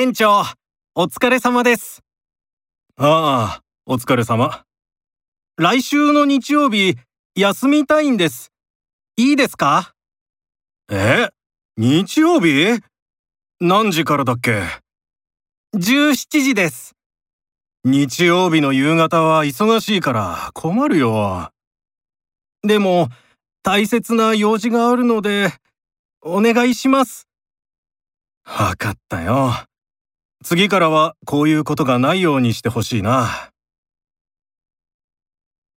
店長、お疲れ様です。ああ、お疲れ様。来週の日曜日、休みたいんです。いいですか？え日曜日？何時からだっけ ?17 時です。日曜日の夕方は忙しいから困るよ。でも、大切な用事があるので、お願いします。わかったよ。次からはこういうことがないようにしてほしいな。